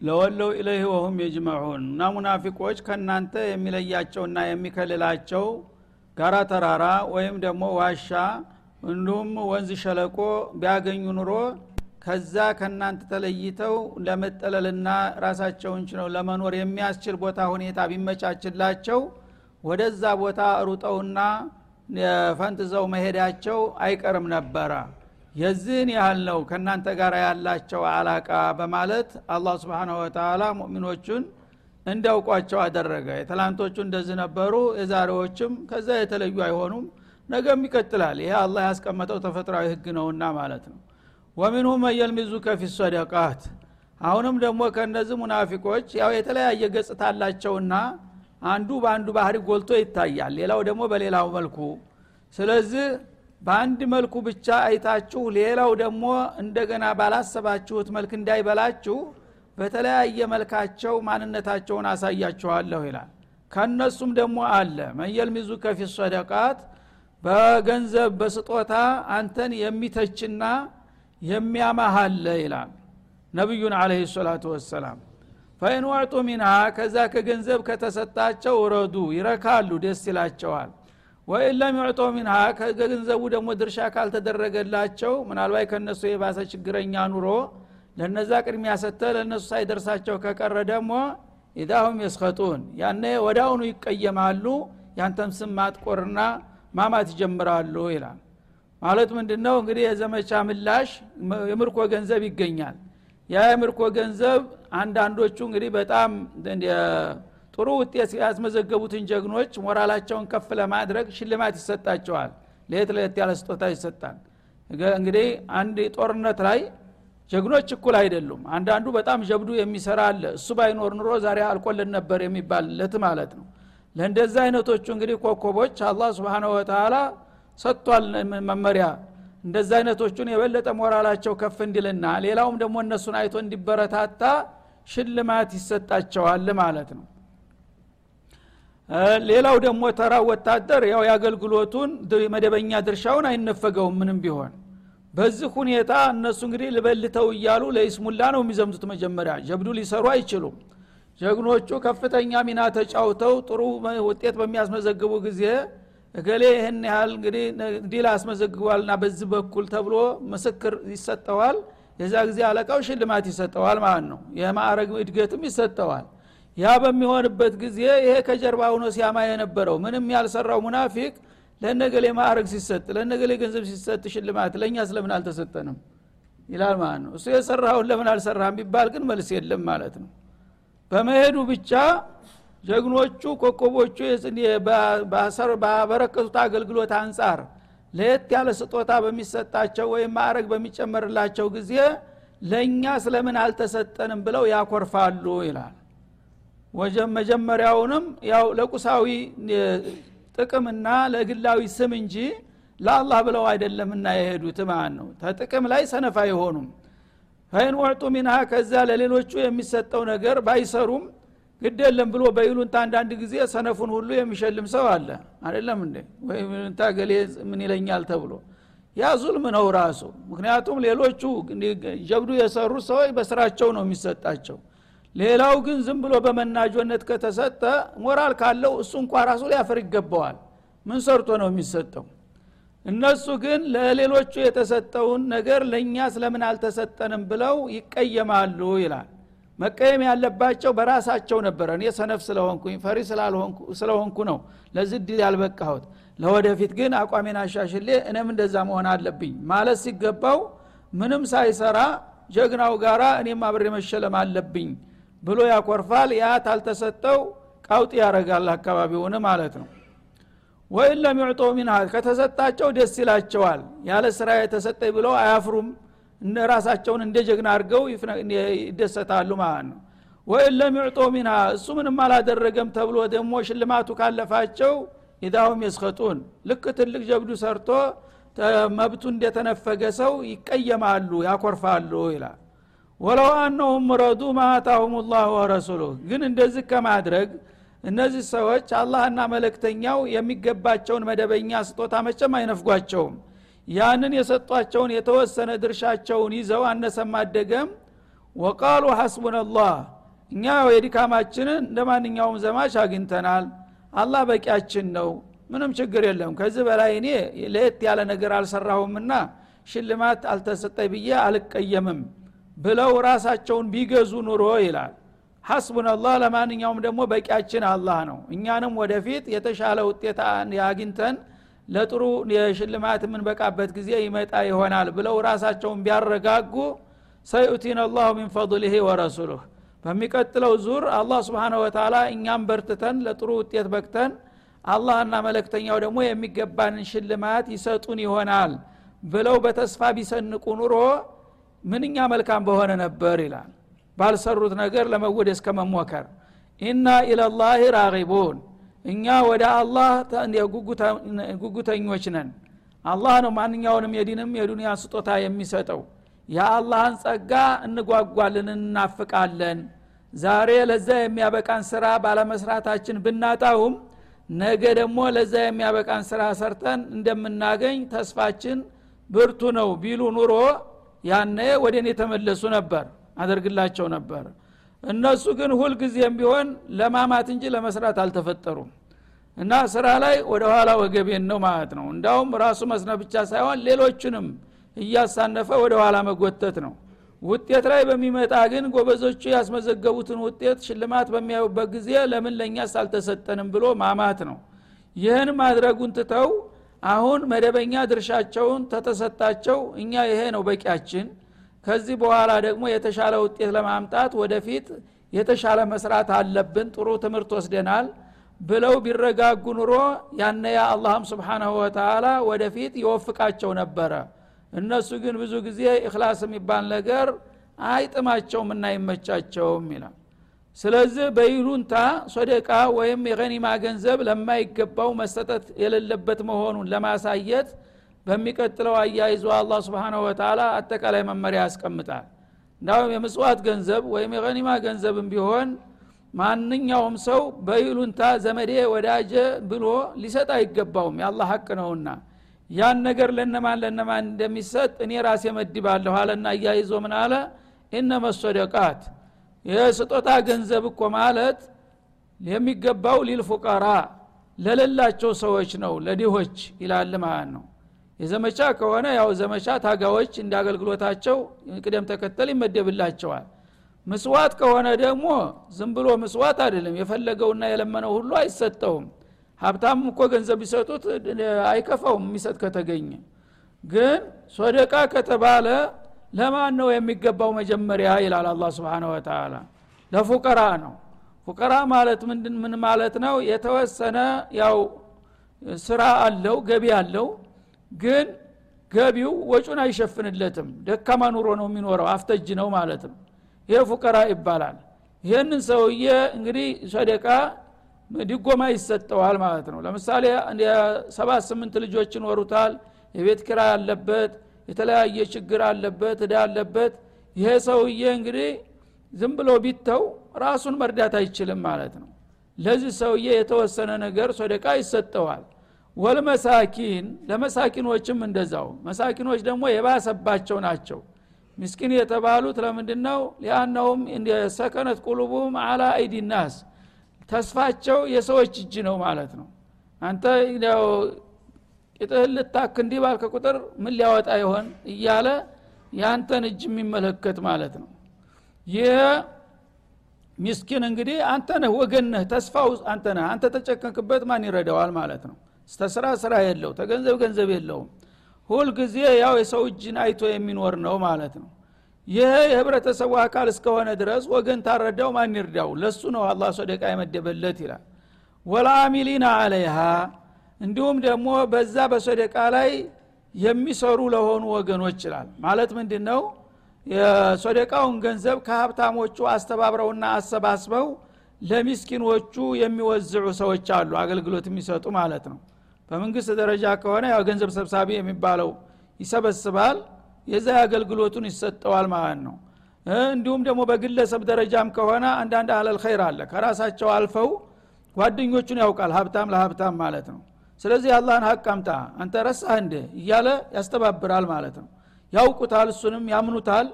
ለወለው ኢለይህ ወሁም የጅመዑን እና ሙናፊቆች ከእናንተ የሚለያቸውና የሚከልላቸው ጋራ ተራራ ወይም ደግሞ ዋሻ እንዲሁም ወንዝ ሸለቆ ቢያገኙ ኑሮ ከዛ ከእናንተ ተለይተው ለመጠለልና ራሳቸውን ችለው ለመኖር የሚያስችል ቦታ ሁኔታ ቢመቻችላቸው ወደዛ ቦታ ሩጠውና ፈንጥዘው መሄዳቸው አይቀርም ነበረ የዚህን ያህል ነው ከእናንተ ጋር ያላቸው አላቃ በማለት አላህ ስብንሁ ወተላ ሙእሚኖቹን እንዲያውቋቸው አደረገ። የትላንቶቹ እንደዚህ ነበሩ የዛሬዎችም ከዛ የተለዩ አይሆኑም። ነገም ይቀጥላል። ይሄ አላህ ያስቀመጠው ተፈጥሯዊ ህግ ነውና ማለት ነው። ወሚንሁም መየልሚዙ ከፊ ሶደቃት አሁንም ደግሞ ከእነዚህ ሙናፊቆች ያው የተለያየ ገጽታ አላቸውና አንዱ በአንዱ ባህሪ ጎልቶ ይታያል። ሌላው ደግሞ በሌላው መልኩ። ስለዚህ በአንድ መልኩ ብቻ አይታችሁ ሌላው ደግሞ እንደገና ባላሰባችሁት መልክ እንዳይበላችሁ በተለያየ መልካቸው ማንነታቸውን አሳያችኋለሁ ይላል። ከነሱም ደግሞ አለ። መየልሚዙ ከፊ ሶደቃት? በገንዘብ በስጦታ አንተን የሚተችና የሚያማሃለ ይላል ነቢዩን አለህ ሰላቱ ወሰላም። ፈኢን ወዕጡ ሚንሃ? ከዛ ከገንዘብ ከተሰጣቸው ረዱ ይረካሉ ደስ ይላቸዋል ወኢን ለም ዩዕጦ ሚንሃ ከገንዘቡ ደግሞ ድርሻ ካልተደረገላቸው ምናልባት ከእነሱ የባሰ ችግረኛ ኑሮ ለነዛ ቅድሚያ ሰተ ለእነሱ ሳይደርሳቸው ከቀረ ደግሞ ኢዳሁም የስኸጡን። ያነ ወዳውኑ ይቀየማሉ። ያንተም ስም ማጥቆርና ማማት ይጀምራሉ ይላል። ማለት ምንድነው? እንግዲህ የዘመቻ ምላሽ የምርኮ ገንዘብ ይገኛል። ያ የምርኮ ገንዘብ አንዳንዶቹ እንግዲህ በጣም ጥሩ ውጤት ያስመዘገቡትን ጀግኖች ሞራላቸውን ከፍ ለማድረግ ሽልማት ይሰጣቸዋል። ለየት ለየት ያለ ስጦታ ይሰጣል። እንግዲህ አንድ ጦርነት ላይ ጀግኖች እኩል አይደሉም። አንዳንዱ በጣም ጀብዱ የሚሰራ አለ። እሱ ባይኖር ኑሮ ዛሬ አልቆልን ነበር የሚባልለት ማለት ነው። ለእንደዚህ አይነቶቹ እንግዲህ ኮከቦች አላህ ስብን ወተላ ሰጥቷል መመሪያ። እንደዚህ አይነቶቹን የበለጠ ሞራላቸው ከፍ እንዲልና ሌላውም ደግሞ እነሱን አይቶ እንዲበረታታ ሽልማት ይሰጣቸዋል ማለት ነው ሌላው ደግሞ ተራ ወታደር ያው የአገልግሎቱን መደበኛ ድርሻውን አይነፈገውም ምንም ቢሆን። በዚህ ሁኔታ እነሱ እንግዲህ ልበልተው እያሉ ለይስሙላ ነው የሚዘምቱት መጀመሪያ። ጀብዱ ሊሰሩ አይችሉም። ጀግኖቹ ከፍተኛ ሚና ተጫውተው ጥሩ ውጤት በሚያስመዘግቡ ጊዜ እገሌ ይህን ያህል እንግዲህ ዲል አስመዘግቧልና በዚህ በኩል ተብሎ ምስክር ይሰጠዋል። የዛ ጊዜ አለቃው ሽልማት ይሰጠዋል ማለት ነው። የማዕረግ እድገትም ይሰጠዋል ያ በሚሆንበት ጊዜ ይሄ ከጀርባ ሆኖ ሲያማ የነበረው ምንም ያልሰራው ሙናፊቅ ለነገሌ ማዕረግ ሲሰጥ ለነገሌ ገንዘብ ሲሰጥ ሽልማት ለእኛ ስለምን አልተሰጠንም? ይላል ማለት ነው። እሱ የሰራውን ለምን አልሰራህም ቢባል ግን መልስ የለም ማለት ነው። በመሄዱ ብቻ ጀግኖቹ ኮከቦቹ ባበረከቱት አገልግሎት አንጻር ለየት ያለ ስጦታ በሚሰጣቸው ወይም ማዕረግ በሚጨመርላቸው ጊዜ ለእኛ ስለምን አልተሰጠንም ብለው ያኮርፋሉ ይላል መጀመሪያውንም ያው ለቁሳዊ ጥቅምና ለግላዊ ስም እንጂ ለአላህ ብለው አይደለምና የሄዱት ማለት ነው። ተጥቅም ላይ ሰነፍ አይሆኑም። ፈይን ወዕጡ ሚንሃ ከዛ ለሌሎቹ የሚሰጠው ነገር ባይሰሩም ግድ የለም ብሎ በይሉንታ አንዳንድ ጊዜ ሰነፉን ሁሉ የሚሸልም ሰው አለ። አይደለም እንዴ? ወይም ይሉንታ ገሌ ምን ይለኛል ተብሎ። ያ ዙልም ነው ራሱ። ምክንያቱም ሌሎቹ ጀብዱ የሰሩ ሰዎች በስራቸው ነው የሚሰጣቸው ሌላው ግን ዝም ብሎ በመናጆነት ከተሰጠ ሞራል ካለው እሱ እንኳ ራሱ ሊያፈር ይገባዋል። ምን ሰርቶ ነው የሚሰጠው? እነሱ ግን ለሌሎቹ የተሰጠውን ነገር ለእኛ ስለምን አልተሰጠንም ብለው ይቀየማሉ ይላል። መቀየም ያለባቸው በራሳቸው ነበረ። እኔ ሰነፍ ስለሆንኩኝ ፈሪ ስለሆንኩ ነው ለዚህ ድል ያልበቃሁት። ለወደፊት ግን አቋሜን አሻሽሌ እኔም እንደዛ መሆን አለብኝ ማለት ሲገባው ምንም ሳይሰራ ጀግናው ጋራ እኔም አብሬ መሸለም አለብኝ ብሎ ያኮርፋል ያ ታልተሰጠው ቃውጥ ያረጋል አካባቢውን ማለት ነው። ወይን ለም ዩዕጦ ከተሰጣቸው ደስ ይላቸዋል። ያለ ስራ የተሰጠኝ ብለው አያፍሩም። ራሳቸውን እንደ ጀግና አድርገው ይደሰታሉ ማለት ነው። ወይን ለም ዩዕጦ ሚንሃ እሱ ምንም አላደረገም ተብሎ ደግሞ ሽልማቱ ካለፋቸው ኢዳሁም የስኸጡን። ልክ ትልቅ ጀብዱ ሰርቶ መብቱ እንደተነፈገ ሰው ይቀየማሉ ያኮርፋሉ ይላል ወለው አነሁም ረዱ ማአታሁም ላህ ወረሱሉ ግን እንደዚህ ከማድረግ እነዚህ ሰዎች አላህና መለክተኛው የሚገባቸውን መደበኛ ስጦታ መቸም አይነፍጓቸውም። ያንን የሰጧቸውን የተወሰነ ድርሻቸውን ይዘው አነሰም አደገም ወቃሉ ሐስቡነላህ እኛ የድካማችንን እንደ ማንኛውም ዘማች አግኝተናል። አላህ በቂያችን ነው ምንም ችግር የለም ከዚህ በላይ እኔ ለየት ያለ ነገር አልሰራሁምና ሽልማት አልተሰጠኝ ብዬ አልቀየምም ብለው ራሳቸውን ቢገዙ ኑሮ ይላል። ሐስቡነላህ ለማንኛውም ደግሞ በቂያችን አላህ ነው። እኛንም ወደፊት የተሻለ ውጤት አግኝተን ለጥሩ የሽልማት የምንበቃበት ጊዜ ይመጣ ይሆናል ብለው ራሳቸውን ቢያረጋጉ ሰዩቲን አላሁ ሚን ፈضልህ ወረሱሉህ። በሚቀጥለው ዙር አላህ ስብሓነ ወተላ እኛም በርትተን ለጥሩ ውጤት በቅተን አላህና መለክተኛው ደግሞ የሚገባንን ሽልማት ይሰጡን ይሆናል ብለው በተስፋ ቢሰንቁ ኑሮ ምንኛ መልካም በሆነ ነበር ይላል። ባልሰሩት ነገር ለመወደስ ከመሞከር። ኢና ኢለላህ ራጊቡን። እኛ ወደ አላህ ጉጉተኞች ነን። አላህ ነው ማንኛውንም የዲንም የዱንያ ስጦታ የሚሰጠው። የአላህን ጸጋ እንጓጓልን እናፍቃለን። ዛሬ ለዛ የሚያበቃን ስራ ባለመስራታችን ብናጣውም ነገ ደግሞ ለዛ የሚያበቃን ስራ ሰርተን እንደምናገኝ ተስፋችን ብርቱ ነው ቢሉ ኑሮ ያነ ወደ እኔ የተመለሱ ነበር አደርግላቸው ነበር። እነሱ ግን ሁልጊዜም ቢሆን ለማማት እንጂ ለመስራት አልተፈጠሩም። እና ስራ ላይ ወደ ኋላ ወገቤን ነው ማለት ነው። እንዳውም ራሱ መስነ ብቻ ሳይሆን ሌሎችንም እያሳነፈ ወደ ኋላ መጎተት ነው። ውጤት ላይ በሚመጣ ግን ጎበዞቹ ያስመዘገቡትን ውጤት ሽልማት በሚያዩበት ጊዜ ለምን ለእኛስ አልተሰጠንም ብሎ ማማት ነው። ይህን ማድረጉን ትተው አሁን መደበኛ ድርሻቸውን ተተሰጣቸው። እኛ ይሄ ነው በቂያችን። ከዚህ በኋላ ደግሞ የተሻለ ውጤት ለማምጣት ወደፊት የተሻለ መስራት አለብን። ጥሩ ትምህርት ወስደናል ብለው ቢረጋጉ ኑሮ ያነ ያ አላህም ስብሓናሁ ወተላ ወደፊት ይወፍቃቸው ነበረ። እነሱ ግን ብዙ ጊዜ እክላስ የሚባል ነገር አይጥማቸውም እና አይመቻቸውም ይላል ስለዚህ በይሉንታ ሶደቃ ወይም የገኒማ ገንዘብ ለማይገባው መሰጠት የሌለበት መሆኑን ለማሳየት በሚቀጥለው አያይዞ አላ ስብን ወተላ አጠቃላይ መመሪያ ያስቀምጣል። እንዳውም የምጽዋት ገንዘብ ወይም የገኒማ ገንዘብም ቢሆን ማንኛውም ሰው በይሉንታ ዘመዴ ወዳጀ ብሎ ሊሰጥ አይገባውም። የአላ ሀቅ ነውና ያን ነገር ለነማን ለነማን እንደሚሰጥ እኔ ራሴ መድባለሁ አለና እያይዞ ምን አለ? ኢነመ የስጦታ ገንዘብ እኮ ማለት የሚገባው ሊልፉቀራ ለሌላቸው ሰዎች ነው ለዲሆች ይላል ማለት ነው። የዘመቻ ከሆነ ያው ዘመቻ ታጋዎች እንደ አገልግሎታቸው ቅደም ተከተል ይመደብላቸዋል። ምስዋት ከሆነ ደግሞ ዝም ብሎ ምስዋት አይደለም የፈለገውና የለመነው ሁሉ አይሰጠውም። ሀብታም እኮ ገንዘብ ቢሰጡት አይከፋውም የሚሰጥ ከተገኘ። ግን ሶደቃ ከተባለ ለማን ነው የሚገባው መጀመሪያ? ይላል አላ ስብን ወተላ ለፉቀራ ነው። ፉቀራ ማለት ምንድን ምን ማለት ነው? የተወሰነ ያው ስራ አለው ገቢ አለው ግን ገቢው ወጩን አይሸፍንለትም። ደካማ ኑሮ ነው የሚኖረው አፍተጅ ነው ማለት ነው። ይሄ ፉቀራ ይባላል። ይህንን ሰውዬ እንግዲህ ሰደቃ ድጎማ ይሰጠዋል ማለት ነው። ለምሳሌ ሰባት ስምንት ልጆች ይኖሩታል። የቤት ኪራይ አለበት የተለያየ ችግር አለበት እዳ አለበት። ይሄ ሰውዬ እንግዲህ ዝም ብሎ ቢተው ራሱን መርዳት አይችልም ማለት ነው። ለዚህ ሰውዬ የተወሰነ ነገር ሶደቃ ይሰጠዋል። والمساكين ለመሳኪኖችም እንደዛው። መሳኪኖች ደግሞ የባሰባቸው ናቸው። ምስኪን የተባሉት ለምንድን ነው لأنهم سكنت قلوبهم على أيدي الناس። ተስፋቸው የሰዎች እጅ ነው ማለት ነው። አንተ ቂጥህን ልታክ እንዲህ ባልከ ቁጥር ምን ሊያወጣ ይሆን እያለ የአንተን እጅ የሚመለከት ማለት ነው። ይህ ሚስኪን እንግዲህ አንተ ነህ ወገን ተስፋው አንተ አንተ ተጨከንክበት ማን ይረዳዋል ማለት ነው? ስተስራ ስራ የለው ተገንዘብ ገንዘብ የለውም። ሁልጊዜ ያው የሰው እጅን አይቶ የሚኖር ነው ማለት ነው። ይህ የህብረተሰቡ አካል እስከሆነ ድረስ ወገን ታረዳው ማን ይርዳው? ለሱ ነው አላ ሶደቃ የመደበለት ይላል። ወልአሚሊና አለይሃ እንዲሁም ደግሞ በዛ በሶደቃ ላይ የሚሰሩ ለሆኑ ወገኖች ይላል። ማለት ምንድን ነው የሶደቃውን ገንዘብ ከሀብታሞቹ አስተባብረውና አሰባስበው ለሚስኪኖቹ የሚወዝዑ ሰዎች አሉ አገልግሎት የሚሰጡ ማለት ነው። በመንግስት ደረጃ ከሆነ ያው ገንዘብ ሰብሳቢ የሚባለው ይሰበስባል የዛ አገልግሎቱን ይሰጠዋል ማለት ነው። እንዲሁም ደግሞ በግለሰብ ደረጃም ከሆነ አንዳንድ አለል ኸይር አለ። ከራሳቸው አልፈው ጓደኞቹን ያውቃል ሀብታም ለሀብታም ማለት ነው ስለዚህ አላህን ሀቅ አምጣ አንተ ረሳህ እንደ እያለ ያስተባብራል ማለት ነው። ያውቁታል እሱንም ያምኑታል።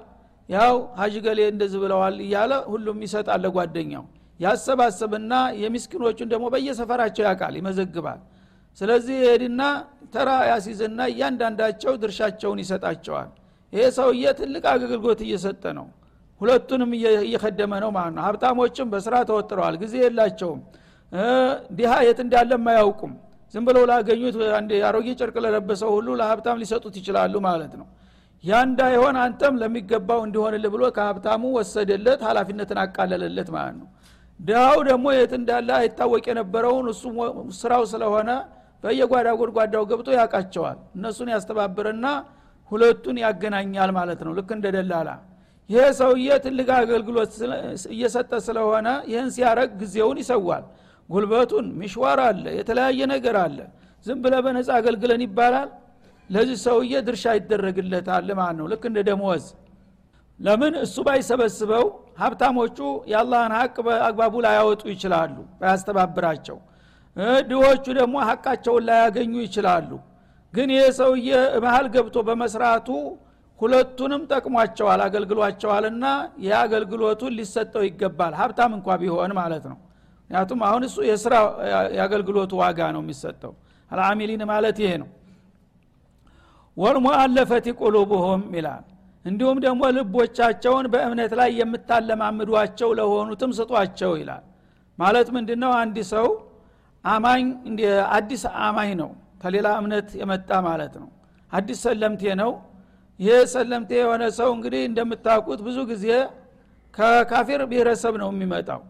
ያው ሀጅ ገሌ እንደዚህ ብለዋል እያለ ሁሉም ይሰጣል ለጓደኛው። ያሰባሰብና የምስኪኖቹን ደግሞ በየሰፈራቸው ያውቃል ይመዘግባል። ስለዚህ ሄድና ተራ ያሲዝና እያንዳንዳቸው ድርሻቸውን ይሰጣቸዋል። ይሄ ሰውዬ ትልቅ አገልግሎት እየሰጠ ነው። ሁለቱንም እየከደመ ነው ማለት ነው። ሀብታሞችም በስራ ተወጥረዋል ጊዜ የላቸውም። ዲሃ የት እንዳለም አያውቁም ዝም ብለው ላገኙት አሮጌ ጨርቅ ለለበሰው ሁሉ ለሀብታም ሊሰጡት ይችላሉ ማለት ነው። ያ እንዳይሆን አንተም ለሚገባው እንዲሆንልህ ብሎ ከሀብታሙ ወሰደለት ሀላፊነትን አቃለለለት ማለት ነው። ድሃው ደግሞ የት እንዳለ አይታወቅ የነበረውን እሱ ስራው ስለሆነ በየጓዳ ጎድጓዳው ገብቶ ያውቃቸዋል። እነሱን ያስተባብርና ሁለቱን ያገናኛል ማለት ነው። ልክ እንደ ደላላ። ይሄ ሰውዬ ትልቅ አገልግሎት እየሰጠ ስለሆነ ይህን ሲያረግ ጊዜውን ይሰዋል ጉልበቱን ሚሽዋር አለ የተለያየ ነገር አለ። ዝም ብለ በነፃ አገልግለን ይባላል? ለዚህ ሰውዬ ድርሻ ይደረግለታል ማለት ነው። ልክ እንደ ደሞዝ ለምን? እሱ ባይሰበስበው ሀብታሞቹ የአላህን ሀቅ በአግባቡ ላያወጡ ይችላሉ ባያስተባብራቸው። ድሆቹ ደግሞ ሀቃቸውን ላያገኙ ይችላሉ። ግን ይህ ሰውዬ መሀል ገብቶ በመስራቱ ሁለቱንም ጠቅሟቸዋል አገልግሏቸዋልና ይህ አገልግሎቱን ሊሰጠው ይገባል። ሀብታም እንኳ ቢሆን ማለት ነው ምክንያቱም አሁን እሱ የስራ የአገልግሎቱ ዋጋ ነው የሚሰጠው። አልአሚሊን ማለት ይሄ ነው። ወልሙአለፈቲ ቁሉቡሁም ይላል። እንዲሁም ደግሞ ልቦቻቸውን በእምነት ላይ የምታለማምዷቸው ለሆኑትም ስጧቸው ይላል። ማለት ምንድነው? አንድ ሰው አማኝ አዲስ አማኝ ነው። ከሌላ እምነት የመጣ ማለት ነው። አዲስ ሰለምቴ ነው። ይህ ሰለምቴ የሆነ ሰው እንግዲህ እንደምታውቁት ብዙ ጊዜ ከካፊር ብሔረሰብ ነው የሚመጣው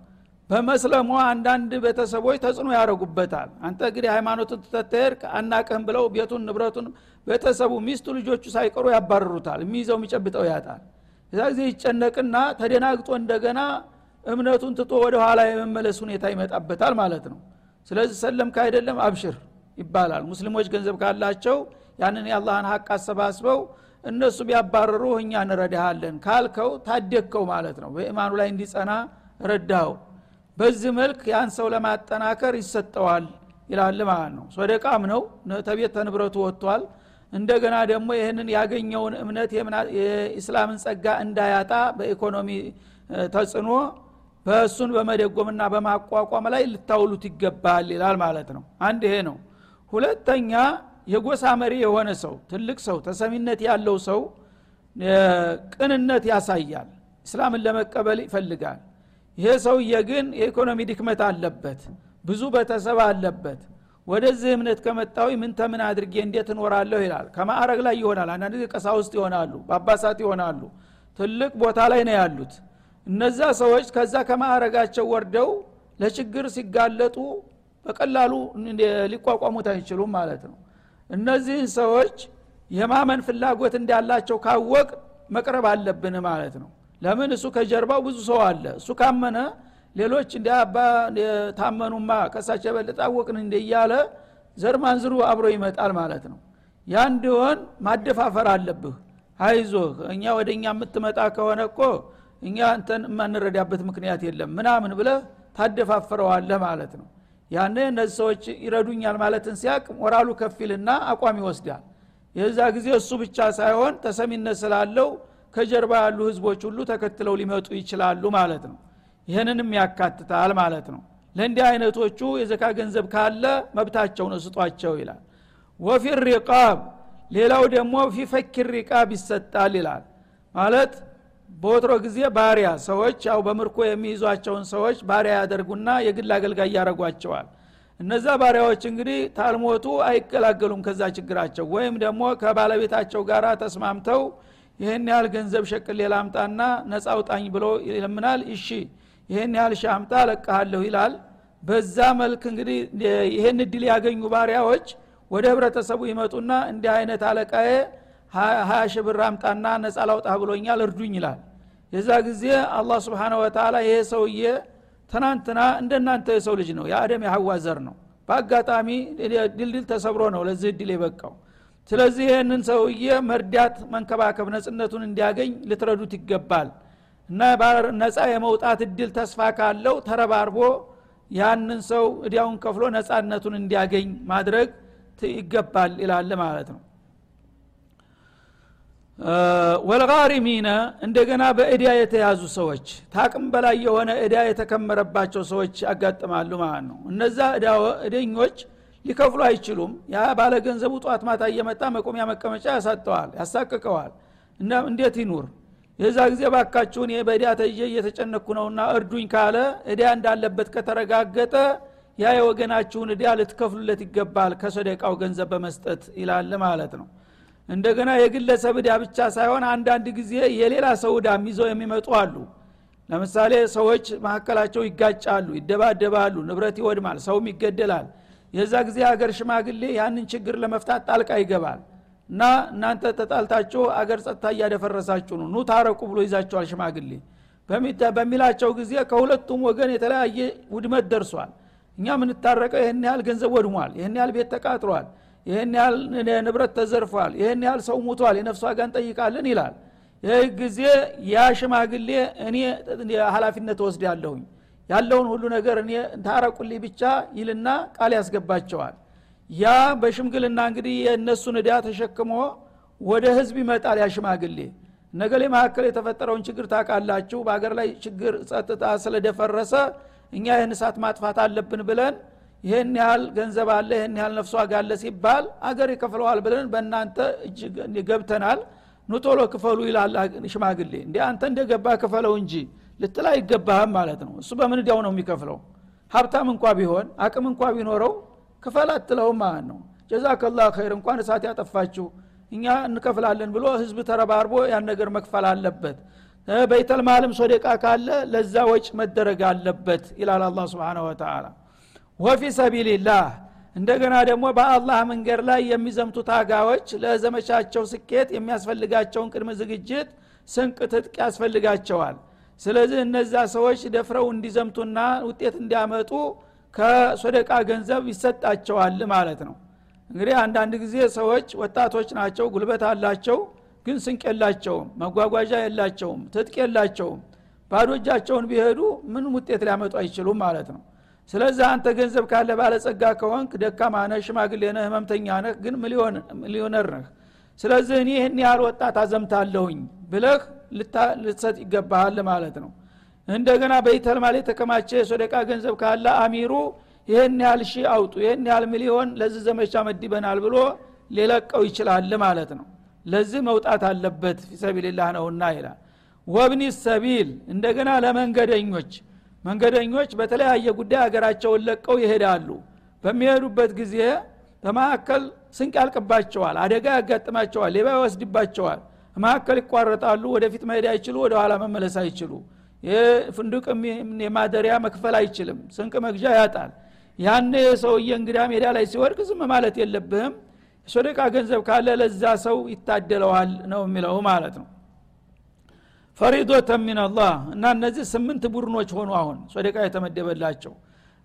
በመስለሙ አንዳንድ ቤተሰቦች ተጽዕኖ ያደረጉበታል አንተ እንግዲህ ሃይማኖቱን ትተተሄድ አናቅህም ብለው ቤቱን ንብረቱን ቤተሰቡ ሚስቱ ልጆቹ ሳይቀሩ ያባርሩታል። የሚይዘው የሚጨብጠው ያጣል። እዛ ጊዜ ይጨነቅና ተደናግጦ እንደገና እምነቱን ትቶ ወደ ኋላ የመመለስ ሁኔታ ይመጣበታል ማለት ነው። ስለዚህ ሰለም ካይደለም አብሽር ይባላል። ሙስሊሞች ገንዘብ ካላቸው ያንን የአላህን ሀቅ አሰባስበው እነሱ ቢያባረሩ እኛ እንረዳሃለን ካልከው ታደግከው ማለት ነው። በኢማኑ ላይ እንዲጸና ረዳው በዚህ መልክ ያን ሰው ለማጠናከር ይሰጠዋል ይላል ማለት ነው። ሶደቃም ነው። ተቤት ተንብረቱ ወጥቷል። እንደገና ደግሞ ይህንን ያገኘውን እምነት የኢስላምን ጸጋ እንዳያጣ በኢኮኖሚ ተጽዕኖ በእሱን በመደጎምና በማቋቋም ላይ ልታውሉት ይገባል ይላል ማለት ነው። አንድ ይሄ ነው። ሁለተኛ የጎሳ መሪ የሆነ ሰው ትልቅ ሰው ተሰሚነት ያለው ሰው ቅንነት ያሳያል። እስላምን ለመቀበል ይፈልጋል ይሄ ሰውዬ ግን የኢኮኖሚ ድክመት አለበት ብዙ ቤተሰብ አለበት። ወደዚህ እምነት ከመጣዊ ምን ተምን አድርጌ እንዴት እኖራለሁ ይላል። ከማዕረግ ላይ ይሆናል። አንዳንድ ጊዜ ቀሳውስት ይሆናሉ ጳጳሳት ይሆናሉ። ትልቅ ቦታ ላይ ነው ያሉት። እነዛ ሰዎች ከዛ ከማዕረጋቸው ወርደው ለችግር ሲጋለጡ በቀላሉ ሊቋቋሙት አይችሉም ማለት ነው። እነዚህን ሰዎች የማመን ፍላጎት እንዳላቸው ካወቅ መቅረብ አለብን ማለት ነው ለምን? እሱ ከጀርባው ብዙ ሰው አለ። እሱ ካመነ ሌሎች እንደ አባ ታመኑማ ከሳቸው የበለጠ አወቅን እንደ እያለ ዘር ማንዝሩ አብሮ ይመጣል ማለት ነው። ያ እንዲሆን ማደፋፈር አለብህ። አይዞህ እኛ ወደ እኛ የምትመጣ ከሆነ እኮ እኛ እንተን የማንረዳበት ምክንያት የለም ምናምን ብለህ ታደፋፍረዋለህ ማለት ነው። ያነ እነዚህ ሰዎች ይረዱኛል ማለትን ሲያቅ ሞራሉ ከፊልና አቋም ይወስዳል። የዛ ጊዜ እሱ ብቻ ሳይሆን ተሰሚነት ስላለው ከጀርባ ያሉ ህዝቦች ሁሉ ተከትለው ሊመጡ ይችላሉ ማለት ነው። ይህንንም ያካትታል ማለት ነው። ለእንዲህ አይነቶቹ የዘካ ገንዘብ ካለ መብታቸውን እስጧቸው ይላል። ወፊ ሪቃብ ሌላው ደግሞ ፊፈኪር ሪቃብ ይሰጣል ይላል። ማለት በወትሮ ጊዜ ባሪያ ሰዎች ያው በምርኮ የሚይዟቸውን ሰዎች ባሪያ ያደርጉና የግል አገልጋይ ያደረጓቸዋል እነዛ ባሪያዎች እንግዲህ ታልሞቱ አይገላገሉም ከዛ ችግራቸው። ወይም ደግሞ ከባለቤታቸው ጋር ተስማምተው ይህን ያህል ገንዘብ ሸቅል ላምጣና ነፃ አውጣኝ ብሎ ይለምናል። እሺ ይህን ያህል ሻምጣ ለቀሃለሁ ይላል። በዛ መልክ እንግዲህ ይህን እድል ያገኙ ባሪያዎች ወደ ህብረተሰቡ ይመጡና እንዲህ አይነት አለቃዬ ሀያ ሺህ ብር አምጣና ነፃ ላውጣ ብሎኛል እርዱኝ ይላል። የዛ ጊዜ አላህ ስብሓነ ወተላ ይሄ ሰውዬ ትናንትና እንደናንተ የሰው ልጅ ነው የአደም የሐዋ ዘር ነው። በአጋጣሚ ድልድል ተሰብሮ ነው ለዚህ እድል የበቃው ስለዚህ ይህንን ሰውዬ መርዳት መንከባከብ ነጽነቱን እንዲያገኝ ልትረዱት ይገባል እና ነፃ የመውጣት እድል ተስፋ ካለው ተረባርቦ ያንን ሰው እዲያውን ከፍሎ ነፃነቱን እንዲያገኝ ማድረግ ይገባል ይላል ማለት ነው። ወልጋሪሚነ እንደገና በእዳ የተያዙ ሰዎች ታቅም በላይ የሆነ እዳ የተከመረባቸው ሰዎች ያጋጥማሉ ማለት ነው። እነዛ እደኞች ሊከፍሉ አይችሉም። ያ ባለ ገንዘቡ ጧት ማታ እየመጣ መቆሚያ መቀመጫ ያሳጠዋል ያሳቅቀዋል። እንዴት ይኑር? የዛ ጊዜ ባካችሁን በእዳ ተይዤ እየተጨነኩ ነውና እርዱኝ ካለ እዳ እንዳለበት ከተረጋገጠ ያ የወገናችሁን እዳ ልትከፍሉለት ይገባል ከሰደቃው ገንዘብ በመስጠት ይላል ማለት ነው። እንደገና የግለሰብ እዳ ብቻ ሳይሆን አንዳንድ ጊዜ የሌላ ሰው እዳም ይዘው የሚመጡ አሉ። ለምሳሌ ሰዎች መካከላቸው ይጋጫሉ ይደባደባሉ ንብረት ይወድማል ሰውም ይገደላል የዛ ጊዜ ሀገር ሽማግሌ ያንን ችግር ለመፍታት ጣልቃ ይገባል። እና እናንተ ተጣልታችሁ አገር ጸጥታ እያደፈረሳችሁ ነው ኑ ታረቁ ብሎ ይዛቸዋል ሽማግሌ። በሚላቸው ጊዜ ከሁለቱም ወገን የተለያየ ውድመት ደርሷል። እኛ ምንታረቀው ይህን ያህል ገንዘብ ወድሟል ይህን ያህል ቤት ተቃጥሯል ይህን ያህል ንብረት ተዘርፏል ይህን ያህል ሰው ሙቷል የነፍስ ዋጋ እንጠይቃለን ይላል። ይህ ጊዜ ያ ሽማግሌ እኔ ሀላፊነት ወስድ ያለሁኝ ያለውን ሁሉ ነገር እኔ ታረቁልኝ ብቻ ይልና ቃል ያስገባቸዋል። ያ በሽምግልና እንግዲህ የእነሱን እዳ ተሸክሞ ወደ ህዝብ ይመጣል ያ ሽማግሌ። ነገሌ መካከል የተፈጠረውን ችግር ታቃላችሁ በሀገር ላይ ችግር ጸጥታ ስለደፈረሰ እኛ ይህን እሳት ማጥፋት አለብን ብለን ይህን ያህል ገንዘብ አለ ይህን ያህል ነፍሷ ጋለ ሲባል አገር ይከፍለዋል ብለን በእናንተ ገብተናል። ኑቶሎ ክፈሉ ይላል ሽማግሌ። እንዲ አንተ እንደገባ ክፈለው እንጂ ልትላ አይገባህም ማለት ነው። እሱ በምን ነው የሚከፍለው? ሀብታም እንኳ ቢሆን አቅም እንኳ ቢኖረው ክፈል አትለውም ማለት ነው። ጀዛከላ ኸይር። እንኳን እሳት ያጠፋችሁ እኛ እንከፍላለን ብሎ ህዝብ ተረባርቦ ያን ነገር መክፈል አለበት። በይተልማልም ሶደቃ ካለ ለዛ ወጭ መደረግ አለበት ይላል አላ ስብን ወተላ ወፊ ሰቢልላህ እንደገና ደግሞ በአላህ መንገድ ላይ የሚዘምቱ ታጋዎች ለዘመቻቸው ስኬት የሚያስፈልጋቸውን ቅድመ ዝግጅት ስንቅ ትጥቅ ያስፈልጋቸዋል ስለዚህ እነዛ ሰዎች ደፍረው እንዲዘምቱና ውጤት እንዲያመጡ ከሶደቃ ገንዘብ ይሰጣቸዋል ማለት ነው። እንግዲህ አንዳንድ ጊዜ ሰዎች ወጣቶች ናቸው ጉልበት አላቸው ግን ስንቅ የላቸውም መጓጓዣ የላቸውም ትጥቅ የላቸውም። ባዶ እጃቸውን ቢሄዱ ምንም ውጤት ሊያመጡ አይችሉም ማለት ነው። ስለዚህ አንተ ገንዘብ ካለ ባለጸጋ ከሆንክ ደካማ ነህ ሽማግሌ ነህ ህመምተኛ ነህ ግን ሚሊዮነር ነህ ስለዚህ እኔ ይህን ያህል ወጣት አዘምታለሁኝ ብለህ ልትሰጥ ይገባሃል ማለት ነው። እንደገና በይተልማል የተከማቸ የሶደቃ ገንዘብ ካለ አሚሩ ይህን ያህል ሺህ አውጡ ይህን ያህል ሚሊዮን ለዚህ ዘመቻ መድበናል ብሎ ሊለቀው ይችላል ማለት ነው። ለዚህ መውጣት አለበት ፊሰቢልላህ ነውና ይላል። ወብኒ ሰቢል እንደገና ለመንገደኞች መንገደኞች በተለያየ ጉዳይ ሀገራቸውን ለቀው ይሄዳሉ። በሚሄዱበት ጊዜ በማካከል ስንቅ ያልቅባቸዋል አደጋ ያጋጥማቸዋል ሌባ ይወስድባቸዋል። መካከል ይቋረጣሉ ወደፊት መሄድ አይችሉ ወደ ኋላ መመለስ አይችሉ። ፍንዱቅ የማደሪያ መክፈል አይችልም ስንቅ መግዣ ያጣል። ያን የሰውዬ እንግዳ ሜዳ ላይ ሲወድቅ ዝም ማለት የለብህም። ሶደቃ ገንዘብ ካለ ለዛ ሰው ይታደለዋል ነው የሚለው ማለት ነው። ፈሪዶተ ሚንላህ እና እነዚህ ስምንት ቡድኖች ሆኑ አሁን ሶደቃ የተመደበላቸው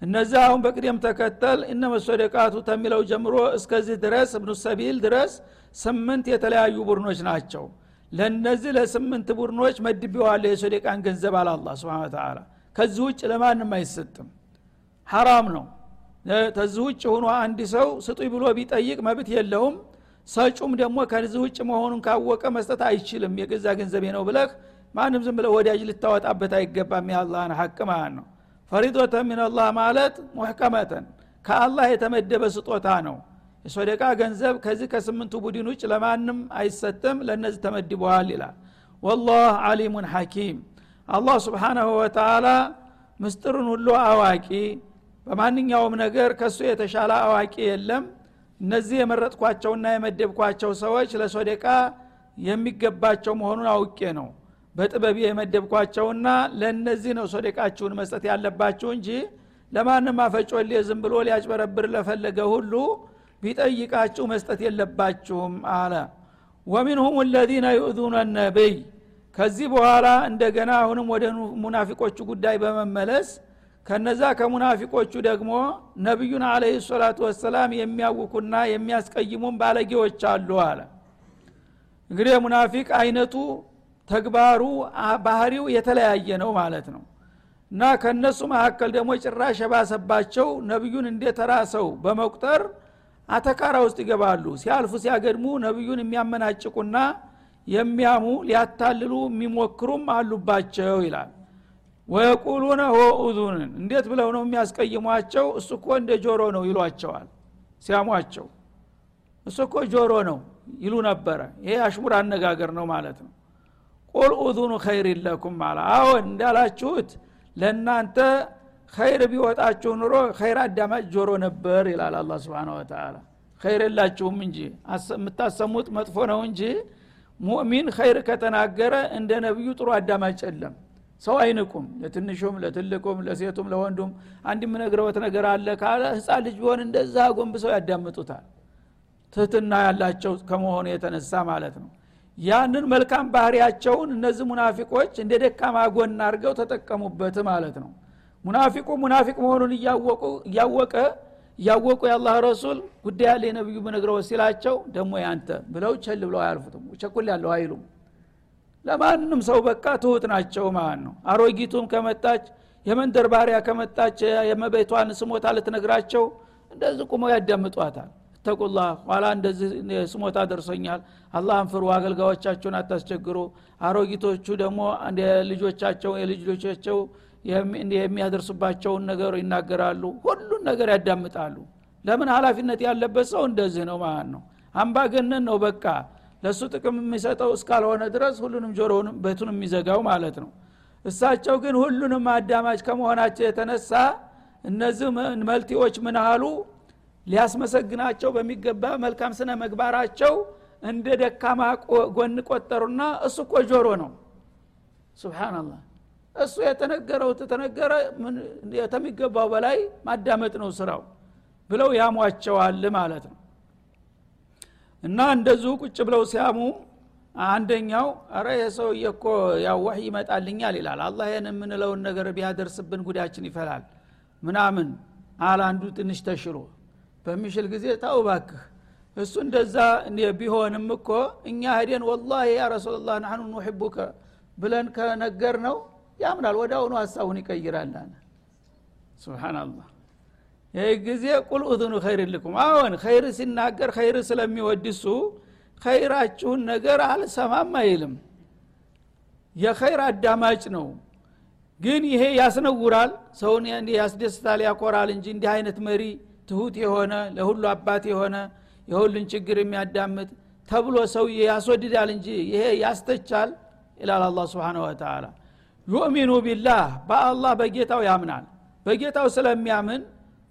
እነዚህ አሁን በቅደም ተከተል እነመ ሶደቃቱ ተሚለው ጀምሮ እስከዚህ ድረስ እብኑ ሰቢል ድረስ ስምንት የተለያዩ ቡድኖች ናቸው። ለነዚህ ለስምንት ቡድኖች መድቤዋለሁ የሶደቃን ገንዘብ አለ አላ ስብን ተላ ከዚህ ውጭ ለማንም አይሰጥም። ሐራም ነው። ከዚህ ውጭ ሆኖ አንድ ሰው ስጡኝ ብሎ ቢጠይቅ መብት የለውም። ሰጩም ደግሞ ከዚህ ውጭ መሆኑን ካወቀ መስጠት አይችልም። የገዛ ገንዘቤ ነው ብለህ ማንም ዝም ብለ ወዳጅ ልታወጣበት አይገባም። የአላህን ሐቅ ማለት ነው ፈሪዶተ ሚንላህ ማለት ሙሕከመተን ከአላህ የተመደበ ስጦታ ነው። የሶደቃ ገንዘብ ከዚህ ከስምንቱ ቡድን ውጭ ለማንም አይሰጥም ለእነዚህ ተመድበዋል ይላል። ወላህ አሊሙን ሐኪም። አላህ ስብሓናሁ ወተላ ምስጢርን ሁሉ አዋቂ። በማንኛውም ነገር ከእሱ የተሻለ አዋቂ የለም። እነዚህ የመረጥኳቸውና የመደብኳቸው ሰዎች ለሶደቃ የሚገባቸው መሆኑን አውቄ ነው በጥበብ የመደብኳቸውና ለእነዚህ ነው ሶደቃችሁን መስጠት ያለባችሁ እንጂ ለማንም አፈጮሌ ዝም ብሎ ሊያጭበረብር ለፈለገ ሁሉ ቢጠይቃችሁ መስጠት የለባችሁም አለ። ወሚንሁም ለዚነ ዩእዙነ ነቢይ። ከዚህ በኋላ እንደገና አሁንም ወደ ሙናፊቆቹ ጉዳይ በመመለስ ከነዛ ከሙናፊቆቹ ደግሞ ነቢዩን አለህ ሰላቱ ወሰላም የሚያውኩና የሚያስቀይሙን ባለጌዎች አሉ አለ። እንግዲህ ሙናፊቅ አይነቱ ተግባሩ ባህሪው የተለያየ ነው ማለት ነው። እና ከነሱ መካከል ደግሞ ጭራሽ የባሰባቸው ነቢዩን እንደ ተራ ሰው በመቁጠር አተካራ ውስጥ ይገባሉ። ሲያልፉ ሲያገድሙ ነቢዩን የሚያመናጭቁና የሚያሙ ሊያታልሉ የሚሞክሩም አሉባቸው ይላል። ወየቁሉነ ሆ ኡዙንን እንዴት ብለው ነው የሚያስቀይሟቸው? እሱ እኮ እንደ ጆሮ ነው ይሏቸዋል ሲያሟቸው። እሱ እኮ ጆሮ ነው ይሉ ነበረ። ይሄ አሽሙር አነጋገር ነው ማለት ነው ቁል ኡዙኑ ኸይር ለኩም አለ። አዎን እንዳላችሁት ለእናንተ ኸይር ቢወጣችሁ ኑሮ ኸይር አዳማጭ ጆሮ ነበር ይላል አላ ስብን ወተላ ኸይር የላችሁም እንጂ የምታሰሙት መጥፎ ነው እንጂ ሙእሚን ኸይር ከተናገረ እንደ ነቢዩ ጥሩ አዳማጭ የለም። ሰው አይንቁም። ለትንሹም ለትልቁም ለሴቱም ለወንዱም አንድ የምነግረወት ነገር አለ ካለ ህፃን ልጅ ቢሆን እንደዛ ጎንብሰው ያዳምጡታል። ትህትና ያላቸው ከመሆኑ የተነሳ ማለት ነው ያንን መልካም ባህሪያቸውን እነዚህ ሙናፊቆች እንደ ደካማ ጎን አድርገው ተጠቀሙበት ማለት ነው። ሙናፊቁ ሙናፊቅ መሆኑን እያወቀ እያወቁ የአላህ ረሱል ጉዳይ ያለ የነቢዩ ብነግረው ሲላቸው ደግሞ ያንተ ብለው ቸል ብለው አያልፉትም ቸኩል ያለው አይሉም። ለማንም ሰው በቃ ትሁት ናቸው ማለት ነው። አሮጊቱም ከመጣች የመንደር ባሪያ ከመጣች የመቤቷን ስሞታ ልትነግራቸው እንደዚህ ቁመው ያዳምጧታል ተቁላ ኋላ እንደዚህ ስሞታ ደርሶኛል። አላህን ፍሩ አገልጋዮቻቸውን አታስቸግሩ። አሮጊቶቹ ደግሞ ልጆቻቸው የልጅ ልጆቻቸው የሚያደርሱባቸውን ነገር ይናገራሉ። ሁሉን ነገር ያዳምጣሉ። ለምን? ሀላፊነት ያለበት ሰው እንደዚህ ነው ማለት ነው። አምባገነን ነው በቃ። ለእሱ ጥቅም የሚሰጠው እስካልሆነ ድረስ ሁሉንም ጆሮውን ቤቱን የሚዘጋው ማለት ነው። እሳቸው ግን ሁሉንም አዳማጭ ከመሆናቸው የተነሳ እነዚህ መልቲዎች ምን አሉ ሊያስመሰግናቸው በሚገባ መልካም ስነ መግባራቸው እንደ ደካማ ጎን ቆጠሩና እሱ እኮ ጆሮ ነው። ስብናላህ እሱ የተነገረው ተተነገረ የተሚገባው በላይ ማዳመጥ ነው ስራው ብለው ያሟቸዋል ማለት ነው። እና እንደዚሁ ቁጭ ብለው ሲያሙ አንደኛው አረ የሰውዬ እኮ ያው ወህይ ይመጣልኛል ይላል። አላህ ይህን የምንለውን ነገር ቢያደርስብን ጉዳችን ይፈላል ምናምን አለ። ትንሽ ተሽሎ በሚሽል ጊዜ ታው ባክህ እሱ እንደዛ ቢሆንም እኮ እኛ ሄደን ወላሂ ያ ረሱላላህ ናህኑ ኑሕቡከ ብለን ከነገር ነው ያምናል ወደ አሁኑ ሀሳቡን ይቀይራል አለ። ስብናላህ ይህ ጊዜ ቁል ኡዝኑ ኸይር ልኩም አዎን ኸይር ሲናገር ኸይር ስለሚወድሱ ኸይራችሁን ነገር አልሰማም አይልም። የኸይር አዳማጭ ነው። ግን ይሄ ያስነውራል ሰውን ያስደስታል ያኮራል እንጂ እንዲህ አይነት መሪ ትሁት የሆነ ለሁሉ አባት የሆነ የሁሉን ችግር የሚያዳምጥ ተብሎ ሰውዬ ያስወድዳል እንጂ ይሄ ያስተቻል ይላል አላ ስብን ወተላ ዩእሚኑ ቢላህ በአላህ በጌታው ያምናል። በጌታው ስለሚያምን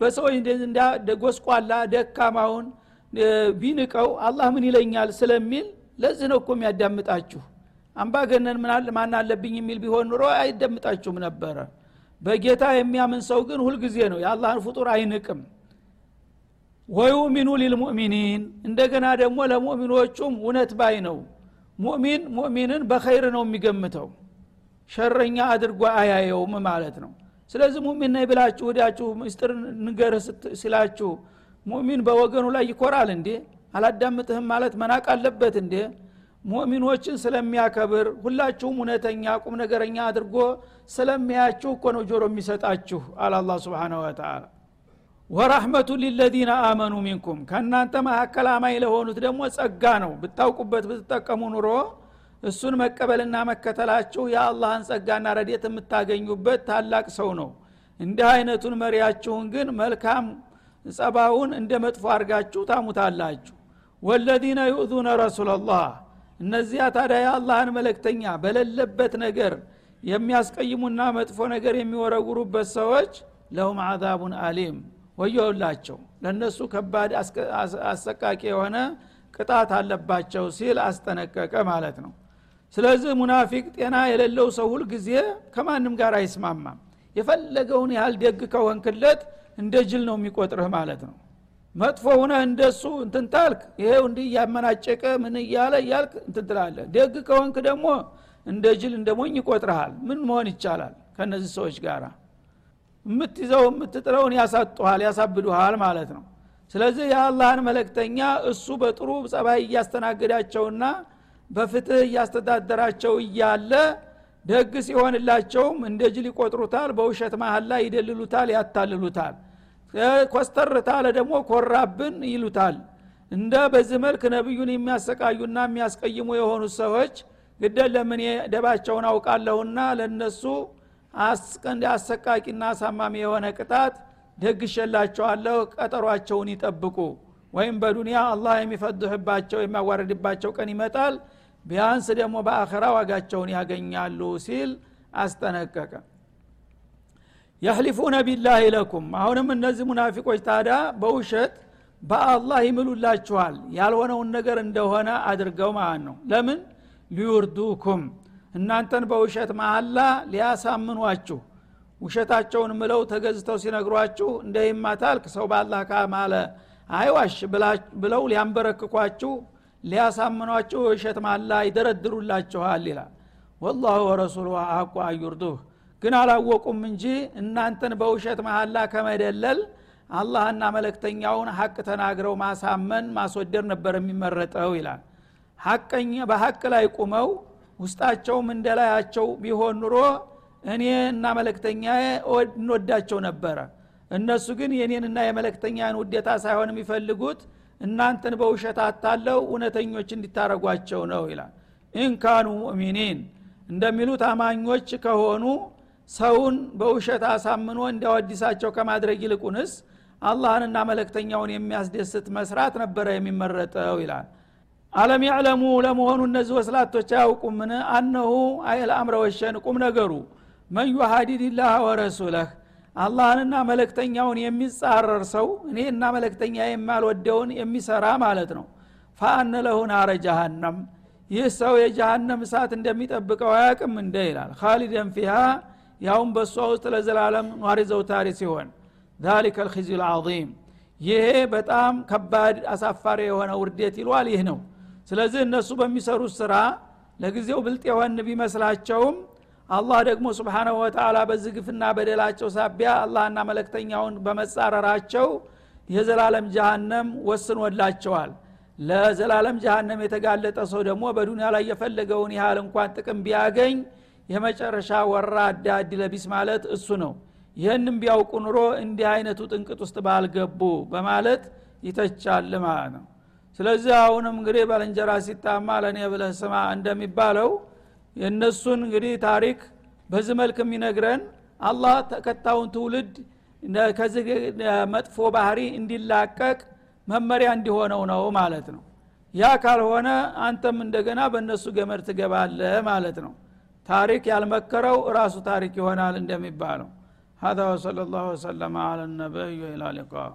በሰዎች ጎስቋላ ደካማውን ቢንቀው አላህ ምን ይለኛል ስለሚል ለዚህ ነው እኮ የሚያዳምጣችሁ። አምባገነን ማን አለብኝ የሚል ቢሆን ኑሮ አይደምጣችሁም ነበረ። በጌታ የሚያምን ሰው ግን ሁልጊዜ ነው። የአላህን ፍጡር አይንቅም ويؤمن للمؤمنين እንደገና ደግሞ ለሙእሚኖቹም እውነት ባይ ነው። ሙእሚን ሙእሚንን በኸይር ነው የሚገምተው። ሸረኛ አድርጎ አያየውም ማለት ነው። ስለዚህ ሙእሚን ነኝ ብላችሁ ወዳችሁ ምስጢር ንገር ሲላችሁ ሙእሚን በወገኑ ላይ ይኮራል እንዴ? አላዳምጥህም ማለት መናቅ አለበት እንዴ? ሙእሚኖችን ስለሚያከብር ሁላችሁም እውነተኛ ቁም ነገረኛ አድርጎ ስለሚያያችሁ እኮ ነው ጆሮ የሚሰጣችሁ አለ አላ ስብን ወተላ ወራህመቱ ሊለዚነ አመኑ ሚንኩም። ከእናንተ መካከል አማኝ ለሆኑት ደግሞ ጸጋ ነው። ብታውቁበት ብትጠቀሙ ኑሮ እሱን መቀበልና መከተላችሁ የአላህን ጸጋና ረዴት የምታገኙበት ታላቅ ሰው ነው። እንዲህ አይነቱን መሪያችሁን ግን መልካም ጸባውን እንደ መጥፎ አድርጋችሁ ታሙታላችሁ። ወለዚነ ዩእዙነ ረሱላላህ እነዚያ ታዲያ የአላህን መለክተኛ በሌለበት ነገር የሚያስቀይሙና መጥፎ ነገር የሚወረውሩበት ሰዎች ለሁም አዛቡን አሊም ወየውላቸው ለእነሱ ከባድ አሰቃቂ የሆነ ቅጣት አለባቸው ሲል አስጠነቀቀ ማለት ነው። ስለዚህ ሙናፊቅ ጤና የሌለው ሰው ሁል ጊዜ ከማንም ጋር አይስማማም። የፈለገውን ያህል ደግ ከወንክለት እንደ ጅል ነው የሚቆጥርህ ማለት ነው። መጥፎ ሁነህ እንደሱ እንትን ታልክ ይሄው እንዲህ እያመናጨቀ ምን እያለ እያልክ እንትን ትላለህ። ደግ ከወንክ ደግሞ እንደ ጅል እንደ ሞኝ ይቆጥርሃል። ምን መሆን ይቻላል ከነዚህ ሰዎች ጋር የምትይዘው የምትጥለውን ያሳጡሃል ያሳብዱሃል ማለት ነው። ስለዚህ የአላህን መለክተኛ እሱ በጥሩ ጸባይ እያስተናገዳቸውና በፍትህ እያስተዳደራቸው እያለ ደግ ሲሆንላቸውም እንደ ጅል ይቆጥሩታል በውሸት መሀል ላይ ይደልሉታል ያታልሉታል። ኮስተር ታለ ደግሞ ኮራብን ይሉታል። እንደ በዚህ መልክ ነቢዩን የሚያሰቃዩና የሚያስቀይሙ የሆኑት ሰዎች ግደን ለምን ደባቸውን አውቃለሁና ለነሱ አሰቃቂና አሳማሚ የሆነ ቅጣት ደግሸላቸዋለሁ ቀጠሯቸውን ይጠብቁ። ወይም በዱንያ አላህ የሚፈድህባቸው የሚያዋረድባቸው ቀን ይመጣል ቢያንስ ደግሞ በአኸራ ዋጋቸውን ያገኛሉ ሲል አስጠነቀቀ። የህሊፉነ ቢላህ ለኩም። አሁንም እነዚህ ሙናፊቆች ታዳ በውሸት በአላህ ይምሉላችኋል ያልሆነውን ነገር እንደሆነ አድርገው ማለት ነው። ለምን? ሊዩርዱኩም እናንተን በውሸት መሀላ ሊያሳምኗችሁ ውሸታቸውን ምለው ተገዝተው ሲነግሯችሁ እንደ ይማታልክ ሰው በአላህ ካማለ አይዋሽ ብለው ሊያንበረክኳችሁ ሊያሳምኗችሁ ውሸት ማላ ይደረድሩላችኋል ይላል። ወላሁ ወረሱሉ አሐቁ አዩርዱህ። ግን አላወቁም እንጂ እናንተን በውሸት መሀላ ከመደለል አላህና መለክተኛውን ሀቅ ተናግረው ማሳመን ማስወደር ነበር የሚመረጠው ይላል። በሀቅ ላይ ቁመው ውስጣቸውም እንደላያቸው ቢሆን ኑሮ እኔ እና መለክተኛ እንወዳቸው ነበረ። እነሱ ግን የኔንና የመለክተኛን ውዴታ ሳይሆን የሚፈልጉት እናንተን በውሸት አታለው እውነተኞች እንዲታረጓቸው ነው ይላል። ኢንካኑ ሙእሚኒን እንደሚሉት አማኞች ከሆኑ ሰውን በውሸት አሳምኖ እንዲያወዲሳቸው ከማድረግ ይልቁንስ አላህንና መለክተኛውን የሚያስደስት መስራት ነበረ የሚመረጠው ይላል አለም ያዕለሙ ለመሆኑ እነዚህ ወስላቶች አያውቁምን? አነሁ አይል አምረ ወሸን ቁም ነገሩ። መን ዩሃዲድላህ ወረሱለህ አላህንና መለክተኛውን የሚጻረር ሰው እኔ እና መለክተኛ የማልወደውን የሚሰራ ማለት ነው። ፈአነ ለሁ ናረ ጃሃንም ይህ ሰው የጃሃንም እሳት እንደሚጠብቀው አያቅም እንደ ይላል። ካሊደን ፊሃ ያውም በእሷ ውስጥ ለዘላለም ኗሪ ዘውታሪ ሲሆን ዛሊከ ልክዚ ልዓظም ይሄ በጣም ከባድ አሳፋሪ የሆነ ውርዴት ይሏል። ይህ ነው ስለዚህ እነሱ በሚሰሩት ስራ ለጊዜው ብልጥ የሆን ቢመስላቸውም አላህ ደግሞ ስብሓናሁ ወተላ በዚህ ግፍና በደላቸው ሳቢያ አላህና መለክተኛውን በመጻረራቸው የዘላለም ጃሃንም ወስኖላቸዋል። ለዘላለም ጃሃንም የተጋለጠ ሰው ደግሞ በዱኒያ ላይ የፈለገውን ያህል እንኳን ጥቅም ቢያገኝ የመጨረሻ ወራዳ እድለቢስ ማለት እሱ ነው። ይህንም ቢያውቁ ኑሮ እንዲህ አይነቱ ጥንቅጥ ውስጥ ባልገቡ በማለት ይተቻል ማለት ነው ስለዚህ አሁንም እንግዲህ ባልንጀራ ሲታማ ለእኔ ብለህ ስማ እንደሚባለው የእነሱን እንግዲህ ታሪክ በዚህ መልክ የሚነግረን አላህ ተከታውን ትውልድ ከዚህ መጥፎ ባህሪ እንዲላቀቅ መመሪያ እንዲሆነው ነው ማለት ነው ያ ካልሆነ አንተም እንደገና በእነሱ ገመድ ትገባለህ ማለት ነው ታሪክ ያልመከረው ራሱ ታሪክ ይሆናል እንደሚባለው هذا وصلى الله وسلم على النبي وإلى اللقاء